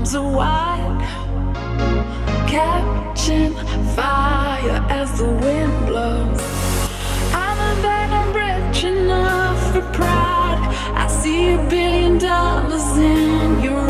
arms are wide, catching fire as the wind blows. I'm a bag of rich enough for pride. I see a billion dollars in your